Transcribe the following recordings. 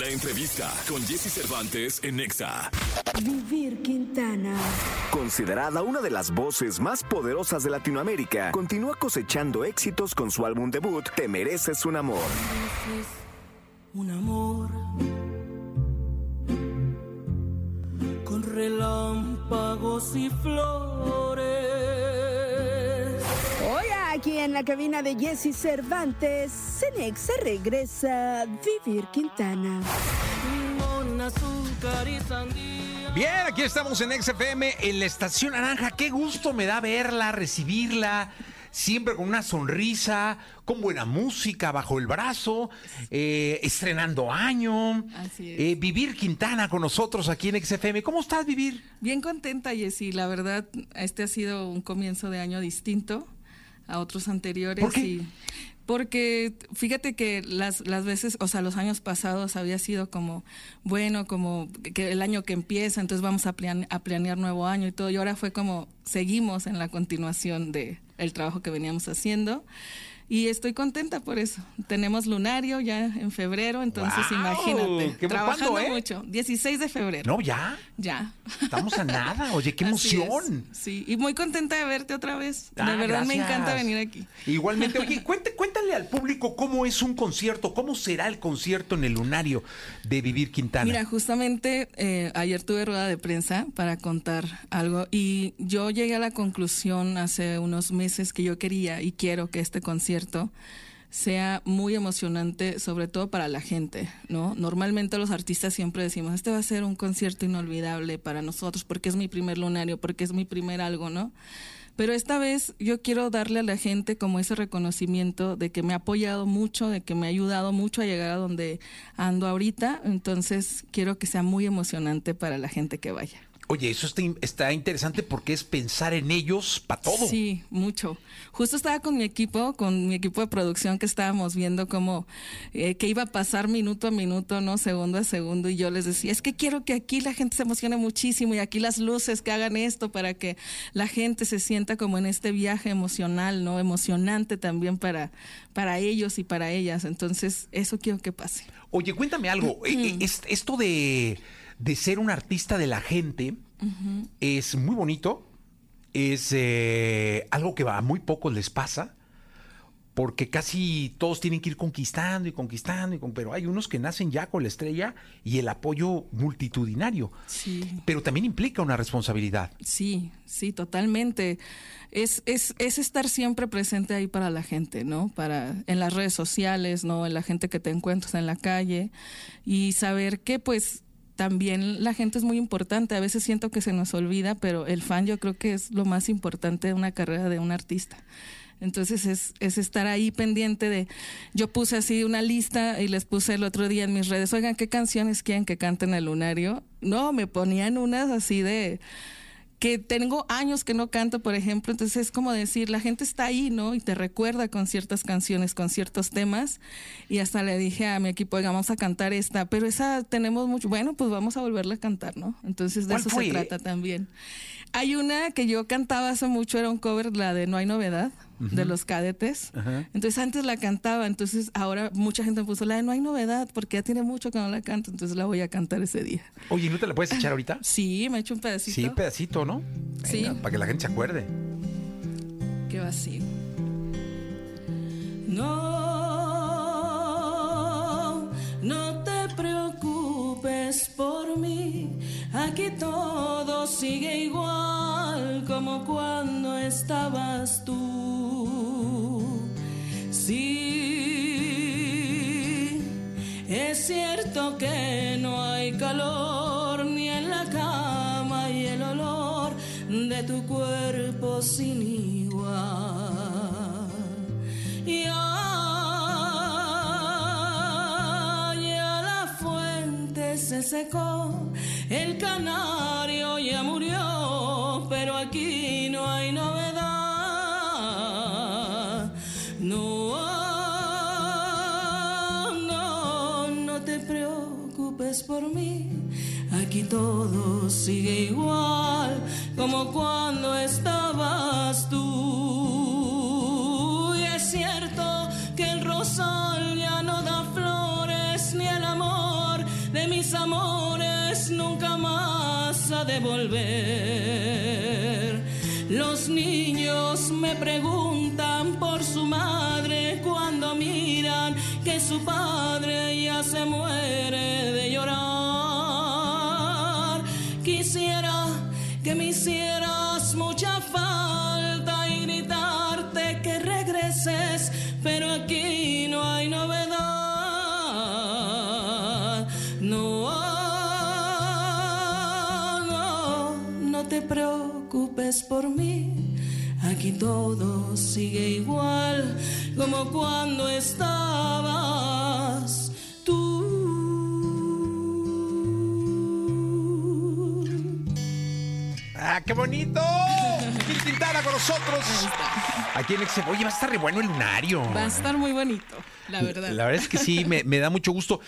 La entrevista con Jesse Cervantes en Nexa. Vivir Quintana. Considerada una de las voces más poderosas de Latinoamérica, continúa cosechando éxitos con su álbum debut Te mereces un amor. un amor con relámpagos y flores. Aquí en la cabina de Jesse Cervantes, Cenexa regresa Vivir Quintana. Con azúcar y sandía. Bien, aquí estamos en XFM, en la Estación Naranja. Qué gusto me da verla, recibirla. Siempre con una sonrisa, con buena música bajo el brazo, eh, estrenando año. Así es. Eh, Vivir Quintana con nosotros aquí en XFM. ¿Cómo estás, Vivir? Bien contenta, Jessy. La verdad, este ha sido un comienzo de año distinto a otros anteriores. ¿Por qué? Y porque fíjate que las, las veces, o sea, los años pasados había sido como, bueno, como que el año que empieza, entonces vamos a, plan- a planear nuevo año y todo. Y ahora fue como, seguimos en la continuación de el trabajo que veníamos haciendo. Y estoy contenta por eso. Tenemos lunario ya en febrero, entonces ¡Guau! imagínate. ¿Qué- trabajando cuándo, eh? mucho. 16 de febrero. No, ya. Ya. Estamos a nada. Oye, qué emoción. Sí, y muy contenta de verte otra vez. Ah, de verdad me encanta venir aquí. Igualmente, oye, cuente- cuéntale al público cómo es un concierto, cómo será el concierto en el lunario de Vivir Quintana. Mira, justamente eh, ayer tuve rueda de prensa para contar algo y yo llegué a la conclusión hace unos meses que yo quería y quiero que este concierto sea muy emocionante, sobre todo para la gente, ¿no? Normalmente los artistas siempre decimos, este va a ser un concierto inolvidable para nosotros porque es mi primer lunario, porque es mi primer algo, ¿no? Pero esta vez yo quiero darle a la gente como ese reconocimiento de que me ha apoyado mucho, de que me ha ayudado mucho a llegar a donde ando ahorita. Entonces quiero que sea muy emocionante para la gente que vaya. Oye, eso está, in- está interesante porque es pensar en ellos para todo. Sí, mucho. Justo estaba con mi equipo, con mi equipo de producción, que estábamos viendo cómo eh, que iba a pasar minuto a minuto, no segundo a segundo, y yo les decía, es que quiero que aquí la gente se emocione muchísimo y aquí las luces que hagan esto para que la gente se sienta como en este viaje emocional, no emocionante también para para ellos y para ellas. Entonces eso quiero que pase. Oye, cuéntame algo. Eh, eh, es- esto de, de ser un artista de la gente es muy bonito. Es eh, algo que a muy pocos les pasa. Porque casi todos tienen que ir conquistando y conquistando, y con- pero hay unos que nacen ya con la estrella y el apoyo multitudinario. Sí. Pero también implica una responsabilidad. Sí, sí, totalmente. Es, es, es estar siempre presente ahí para la gente, ¿no? Para, en las redes sociales, ¿no? En la gente que te encuentras en la calle y saber que pues también la gente es muy importante. A veces siento que se nos olvida, pero el fan yo creo que es lo más importante de una carrera de un artista. Entonces es, es estar ahí pendiente de, yo puse así una lista y les puse el otro día en mis redes, oigan, ¿qué canciones quieren que canten el lunario? No, me ponían unas así de, que tengo años que no canto, por ejemplo, entonces es como decir, la gente está ahí, ¿no? Y te recuerda con ciertas canciones, con ciertos temas, y hasta le dije a mi equipo, oiga, vamos a cantar esta, pero esa tenemos mucho, bueno, pues vamos a volverla a cantar, ¿no? Entonces de ¿Cuál eso fue? se trata también. Hay una que yo cantaba hace mucho, era un cover, la de No hay novedad, de los cadetes. Entonces antes la cantaba, entonces ahora mucha gente me puso la de No hay novedad, porque ya tiene mucho que no la canto, entonces la voy a cantar ese día. Oye, ¿no te la puedes echar ahorita? Sí, me he hecho un pedacito. Sí, pedacito, ¿no? Sí. Para que la gente se acuerde. Qué vacío. No, no te preocupes por mí. Aquí todo sigue igual como cuando estabas tú. Sí, es cierto que no hay calor ni en la cama y el olor de tu cuerpo sin igual. Y allá la fuente se secó, el canario ya murió, pero aquí no hay novedad. No, no, no te preocupes por mí. Aquí todo sigue igual como cuando estabas tú. Devolver. Los niños me preguntan por su madre cuando miran que su padre ya se muere por mí. Aquí todo sigue igual como cuando estabas tú. ¡Ah, qué bonito! Vicky Quintana con nosotros. Aquí en Exe. Oye, va a estar re bueno el lunario. Va a estar muy bonito, la verdad. La verdad es que sí, me, me da mucho gusto.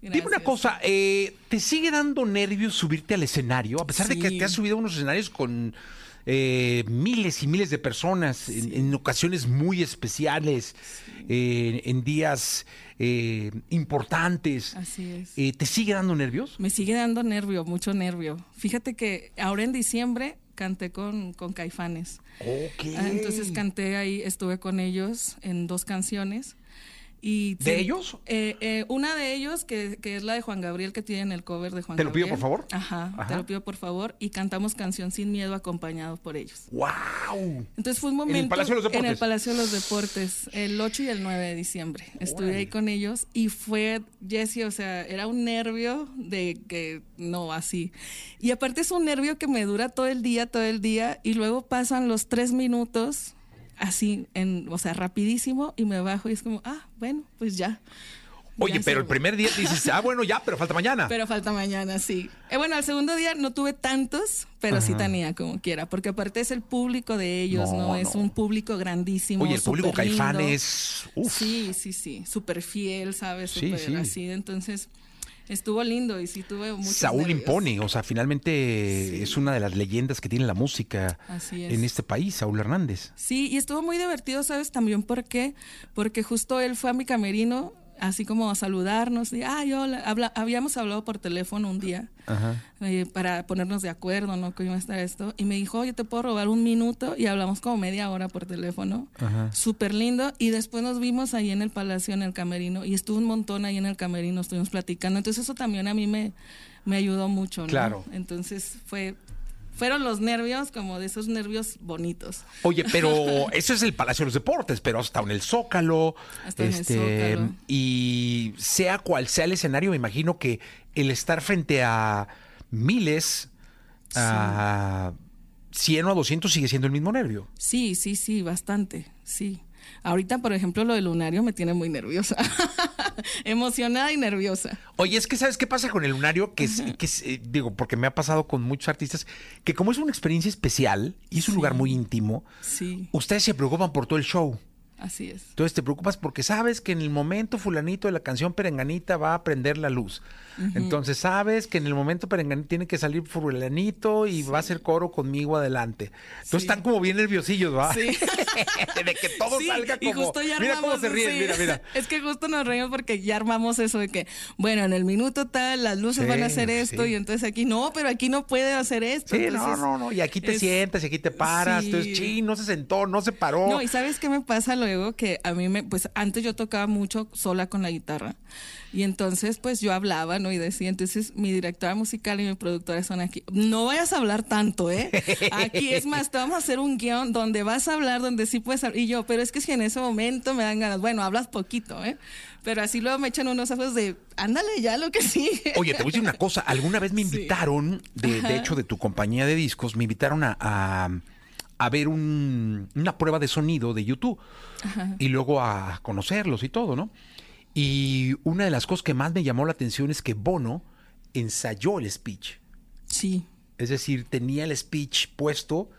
Dime una cosa, eh, ¿te sigue dando nervios subirte al escenario? A pesar de que te has subido a unos escenarios con eh, miles y miles de personas, en, en ocasiones muy especiales, eh, en días eh, importantes. Así es. Eh, ¿Te sigue dando nervios? Me sigue dando nervio, mucho nervio. Fíjate que ahora en diciembre canté con, con Caifanes. Ah, Entonces canté ahí, estuve con ellos en dos canciones. Y ¿De sí, ellos? eh, eh, una de ellos, que, que es la de Juan Gabriel, que tienen el cover de Juan ¿Te lo pido, Gabriel. por favor? Ajá, Ajá. te lo pido por favor. Y cantamos Canción Sin Miedo acompañados por ellos. ¡Wow! Entonces fue un el momento Palacio de los en Deportes. el Palacio de los Deportes, el 8 y el 9 de diciembre. Estuve ahí con ellos y fue, Jessie, o sea, era un nervio de que no, así. Y aparte es un nervio que me dura todo el día, todo el día, y luego pasan los tres minutos así, en, o sea, rapidísimo, y me bajo y es como, ah, bueno, pues ya. Oye, Ya pero el primer día dices, ah, bueno, ya, pero falta mañana. pero falta mañana, sí. Eh, bueno, al segundo día no tuve tantos, pero sí tenía como quiera, porque aparte es el público de ellos, No, ¿no? Es no. un público grandísimo. Oye, el público. Caifán es... uf. Sí, sí, sí, súper fiel, ¿sabes? Sí, sí. así. Entonces, estuvo lindo y sí tuve mucho. Saúl impone, o sea, finalmente es una de las leyendas que tiene la música es. en este país, Saúl Hernández. Sí, y estuvo muy divertido, ¿sabes? También porque, porque justo él fue a mi camerino, así como a saludarnos. Y, ay, hola. Habla- habíamos hablado por teléfono un día eh, para ponernos de acuerdo, ¿no? Que iba a estar esto. Y me dijo, oye, ¿te puedo robar un minuto? Y hablamos como media hora por teléfono. Súper lindo. Y después nos vimos ahí en el palacio, en el camerino. Y estuvo un montón ahí en el camerino, estuvimos platicando. Entonces eso también a mí me, me ayudó mucho, ¿no? Claro. Entonces fue... Fueron los nervios, como de esos nervios bonitos. Oye, pero eso es el Palacio de los Deportes, pero hasta en el Zócalo. Hasta en el este, Zócalo. Y sea cual sea el escenario, me imagino que el estar frente a miles, a 100 o a 200 sigue siendo el mismo nervio. Sí, sí, sí, bastante, sí. Ahorita, por ejemplo, lo del lunario me tiene muy nerviosa. Emocionada y nerviosa. Oye, es que ¿sabes qué pasa con el lunario? Que es, que es, eh, digo, porque me ha pasado con muchos artistas, que como es una experiencia especial y es un lugar muy íntimo, Sí, ustedes se preocupan por todo el show. Así es. Entonces te preocupas porque sabes que en el momento fulanito de la canción perenganita va a prender la luz. Entonces sabes que en el momento perenganito tiene que salir fulanito y va a hacer coro conmigo adelante. Entonces Sí. están como bien nerviosillos, ¿va? Sí. de que todo Sí, salga y como... justo ya mira cómo armamos, se ríen, mira, mira. Es que justo nos reímos porque ya armamos eso de que, bueno, en el minuto tal, las luces van a hacer esto y entonces aquí no, pero aquí no puede hacer esto. Sí, no, entonces, no, no. Y aquí te es- sientas y aquí te paras. Entonces, sí, no se sentó, no se paró. No, y ¿sabes qué me pasa luego? Que a mí me, pues antes yo tocaba mucho sola con la guitarra. Y entonces, pues yo hablaba, ¿no? Y decía, entonces mi directora musical y mi productora son aquí. No vayas a hablar tanto, ¿eh? Aquí es más, te vamos a hacer un guion donde vas a hablar, donde sí puedes hablar. Y yo, pero es que si en ese momento me dan ganas, bueno, hablas poquito, ¿eh? Pero así luego me echan unos ojos de, ándale ya lo que sigue. Oye, te voy a decir una cosa. Alguna vez me Sí. invitaron, de, de hecho, de tu compañía de discos, me invitaron a, a, a ver un- una prueba de sonido de YouTube y luego a conocerlos y todo, ¿no? Y una de las cosas que más me llamó la atención es que Bono ensayó el speech. Sí. Es decir, tenía el speech puesto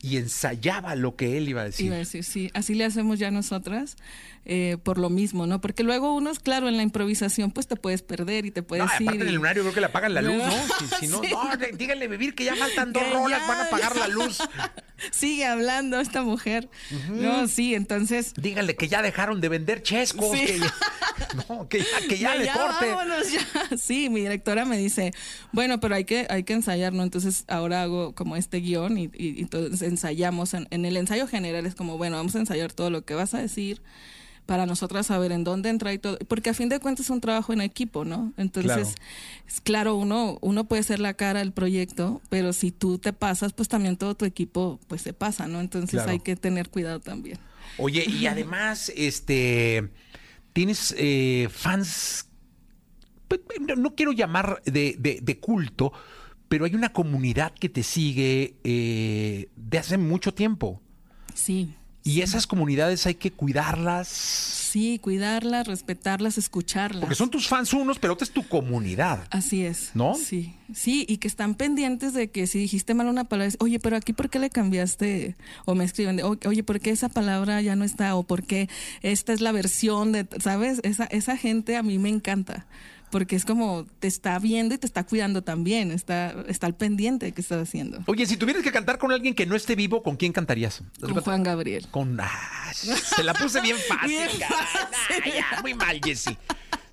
y ensayaba lo que él iba a decir. Iba a decir, sí, así le hacemos ya nosotras, eh, por lo mismo, ¿no? Porque luego unos, claro, en la improvisación, pues te puedes perder y te puedes aparte ir. en el y- lunario creo que le apagan la luz, ¿no? Si, si no, Sí. no, díganle vivir que ya faltan dos rolas, van a apagar la luz. Sigue hablando esta mujer. No, sí, entonces. Díganle que ya dejaron de vender chescos. Sí. que ya- no, que ya, que ya le corte. Vámonos ya. Sí, mi directora me dice, bueno, pero hay que, hay que ensayar, ¿no? Entonces ahora hago como este guion y, y, entonces ensayamos. En, en, el ensayo general es como, bueno, vamos a ensayar todo lo que vas a decir para nosotras saber en dónde entra y todo, porque a fin de cuentas es un trabajo en equipo, ¿no? Entonces, claro, claro uno, uno puede ser la cara del proyecto, pero si tú te pasas, pues también todo tu equipo pues se pasa, ¿no? Entonces hay que tener cuidado también. Oye, y además, este, tienes eh, fans, pues, no quiero llamar de, de, culto, pero hay una comunidad que te sigue eh, de hace mucho tiempo. Sí. Y esas comunidades hay que cuidarlas. Sí, cuidarlas, respetarlas, escucharlas. Porque son tus fans unos, pero otra es tu comunidad. Así es. ¿No? Sí, sí, y que están pendientes de que si dijiste mal una palabra, oye, pero aquí ¿por qué le cambiaste? O me escriben, de, oye, ¿por qué esa palabra ya no está? O ¿por qué esta es la versión de, ¿sabes? Esa, esa gente a mí me encanta porque es como te está viendo y te está cuidando también, está, está al pendiente de qué estás haciendo. Oye, si tuvieras que cantar con alguien que no esté vivo, ¿con quién cantarías? Con Juan Gabriel. Con... Ah, se la puse bien fácil. Bien fácil. muy mal, Jessy.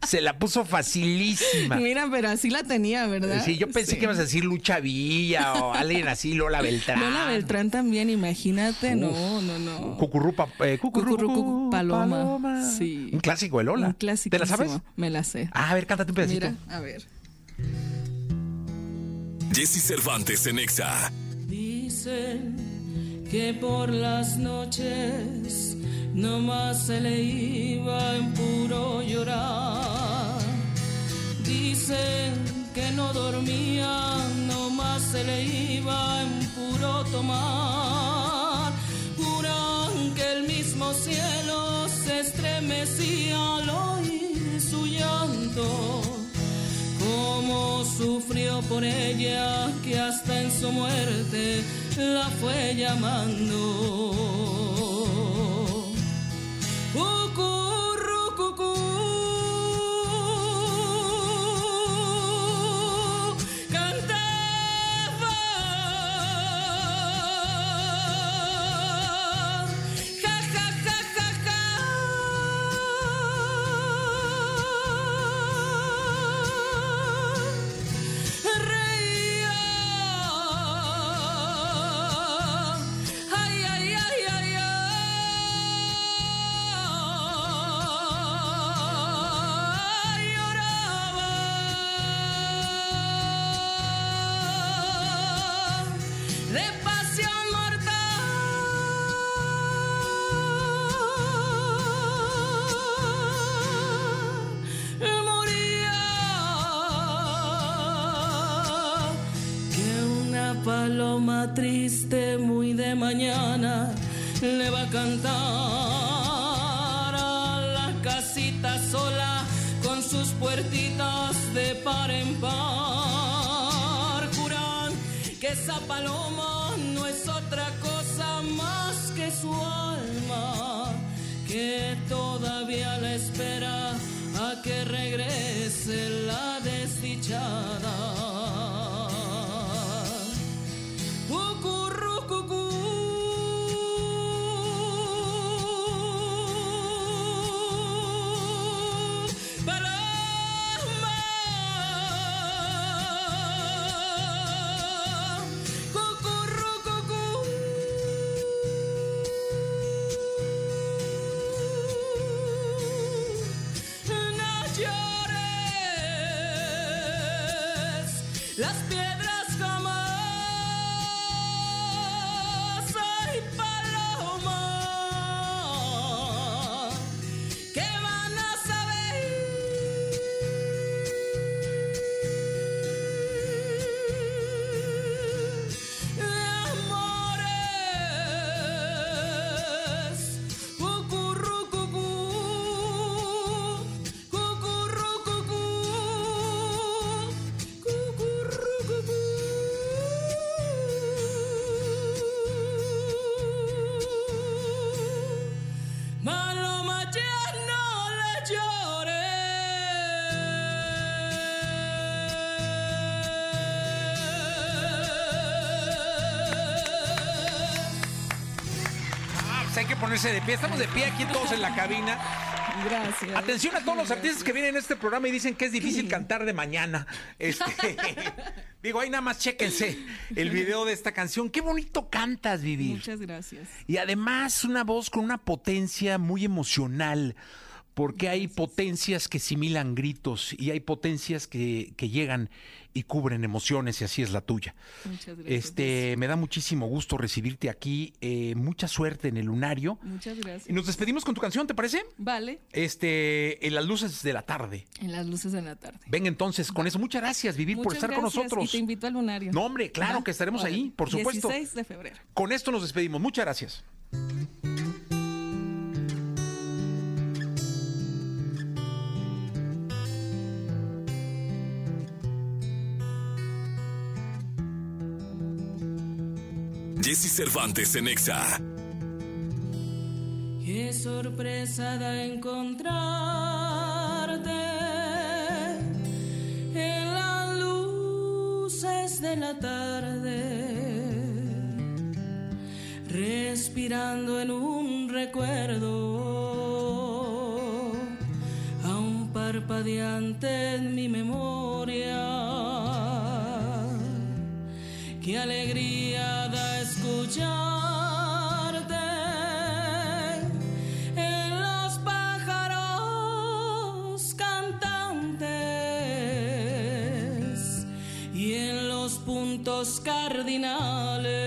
Se la puso facilísima. Mira, pero así la tenía, ¿verdad? Sí, yo pensé que ibas a decir Lucha Villa o alguien así, Lola Beltrán. Lola Beltrán también, imagínate. no, no, no. Cucurrupa, eh, cucurrupa, paloma. Sí. Un clásico de Lola. Un clásico. ¿Te la sabes? Me la sé. Ah, a ver, cántate un pedacito. Mira, a ver. Jesse Cervantes en Exa. Dicen que por las noches no más se le iba en puro llorar. Dicen que no dormía, no más se le iba en puro tomar. Juran que el mismo cielo se estremecía al oír su llanto. Como sufrió por ella, que hasta en su muerte la fue llamando. Mañana le va a cantar a la casita sola con sus puertitas de par en par. Juran que esa paloma no es otra cosa más que su alma, que todavía la espera a que regrese la desdichada. Hay que ponerse de pie. Estamos de pie aquí todos en la cabina. Gracias. Atención a todos los artistas que vienen en este programa y dicen que es difícil cantar de mañana. Este, digo, ahí nada más chéquense el video de esta canción. Qué bonito cantas, Vivir. Muchas gracias. Y además una voz con una potencia muy emocional, porque hay potencias que similan gritos y hay potencias que, que llegan y cubren emociones y así es la tuya. Muchas gracias. Este, me da muchísimo gusto recibirte aquí. eh, mucha suerte en el lunario. Muchas gracias. Y nos despedimos con tu canción, ¿te parece? Vale, Este, en las luces de la tarde. en las luces de la tarde. Venga entonces con eso. Muchas gracias, Vivir, por estar con nosotros. Y te invito al lunario. No, hombre, claro que estaremos Órale. ahí, por supuesto. 16 de febrero. Con esto nos despedimos. Muchas gracias. Jesse Cervantes en Exa. Qué sorpresa da encontrarte en las luces de la tarde, respirando en un recuerdo, aún parpadeante en mi memoria. Qué alegría da escucharte en los pájaros cantantes y en los puntos cardinales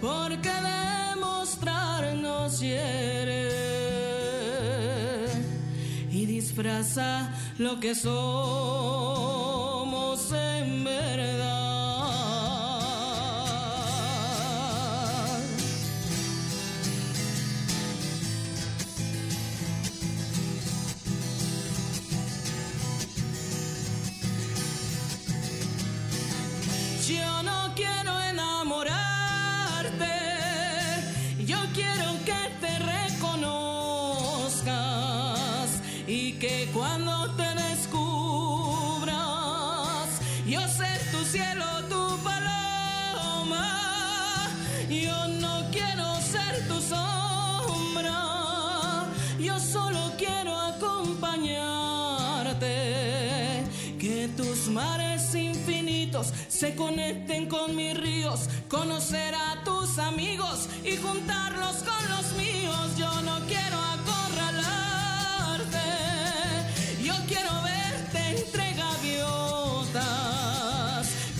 porque demostrarnos hiere y disfraza lo que somos y que cuando te descubras, yo ser tu cielo, tu paloma. Yo no quiero ser tu sombra, yo solo quiero acompañarte. Que tus mares infinitos se conecten con mis ríos, conocer a tus amigos y juntarlos con los míos. Yo no quiero quiero verte entre gaviotas,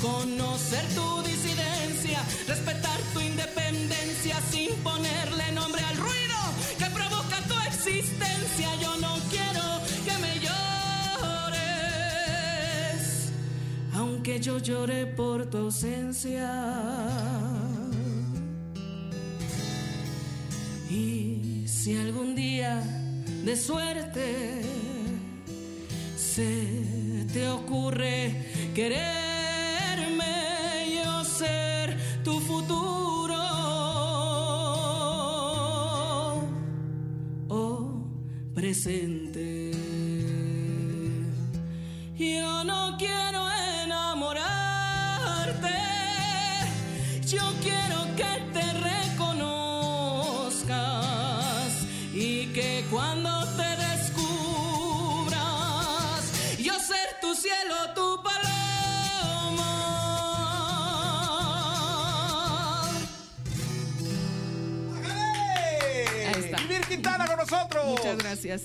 conocer tu disidencia, respetar tu independencia sin ponerle nombre al ruido que provoca tu existencia. Yo no quiero que me llores, aunque yo llore por tu ausencia. Y si algún día de suerte se te ocurre quererme, yo ser tu futuro o presente. Muchas gracias.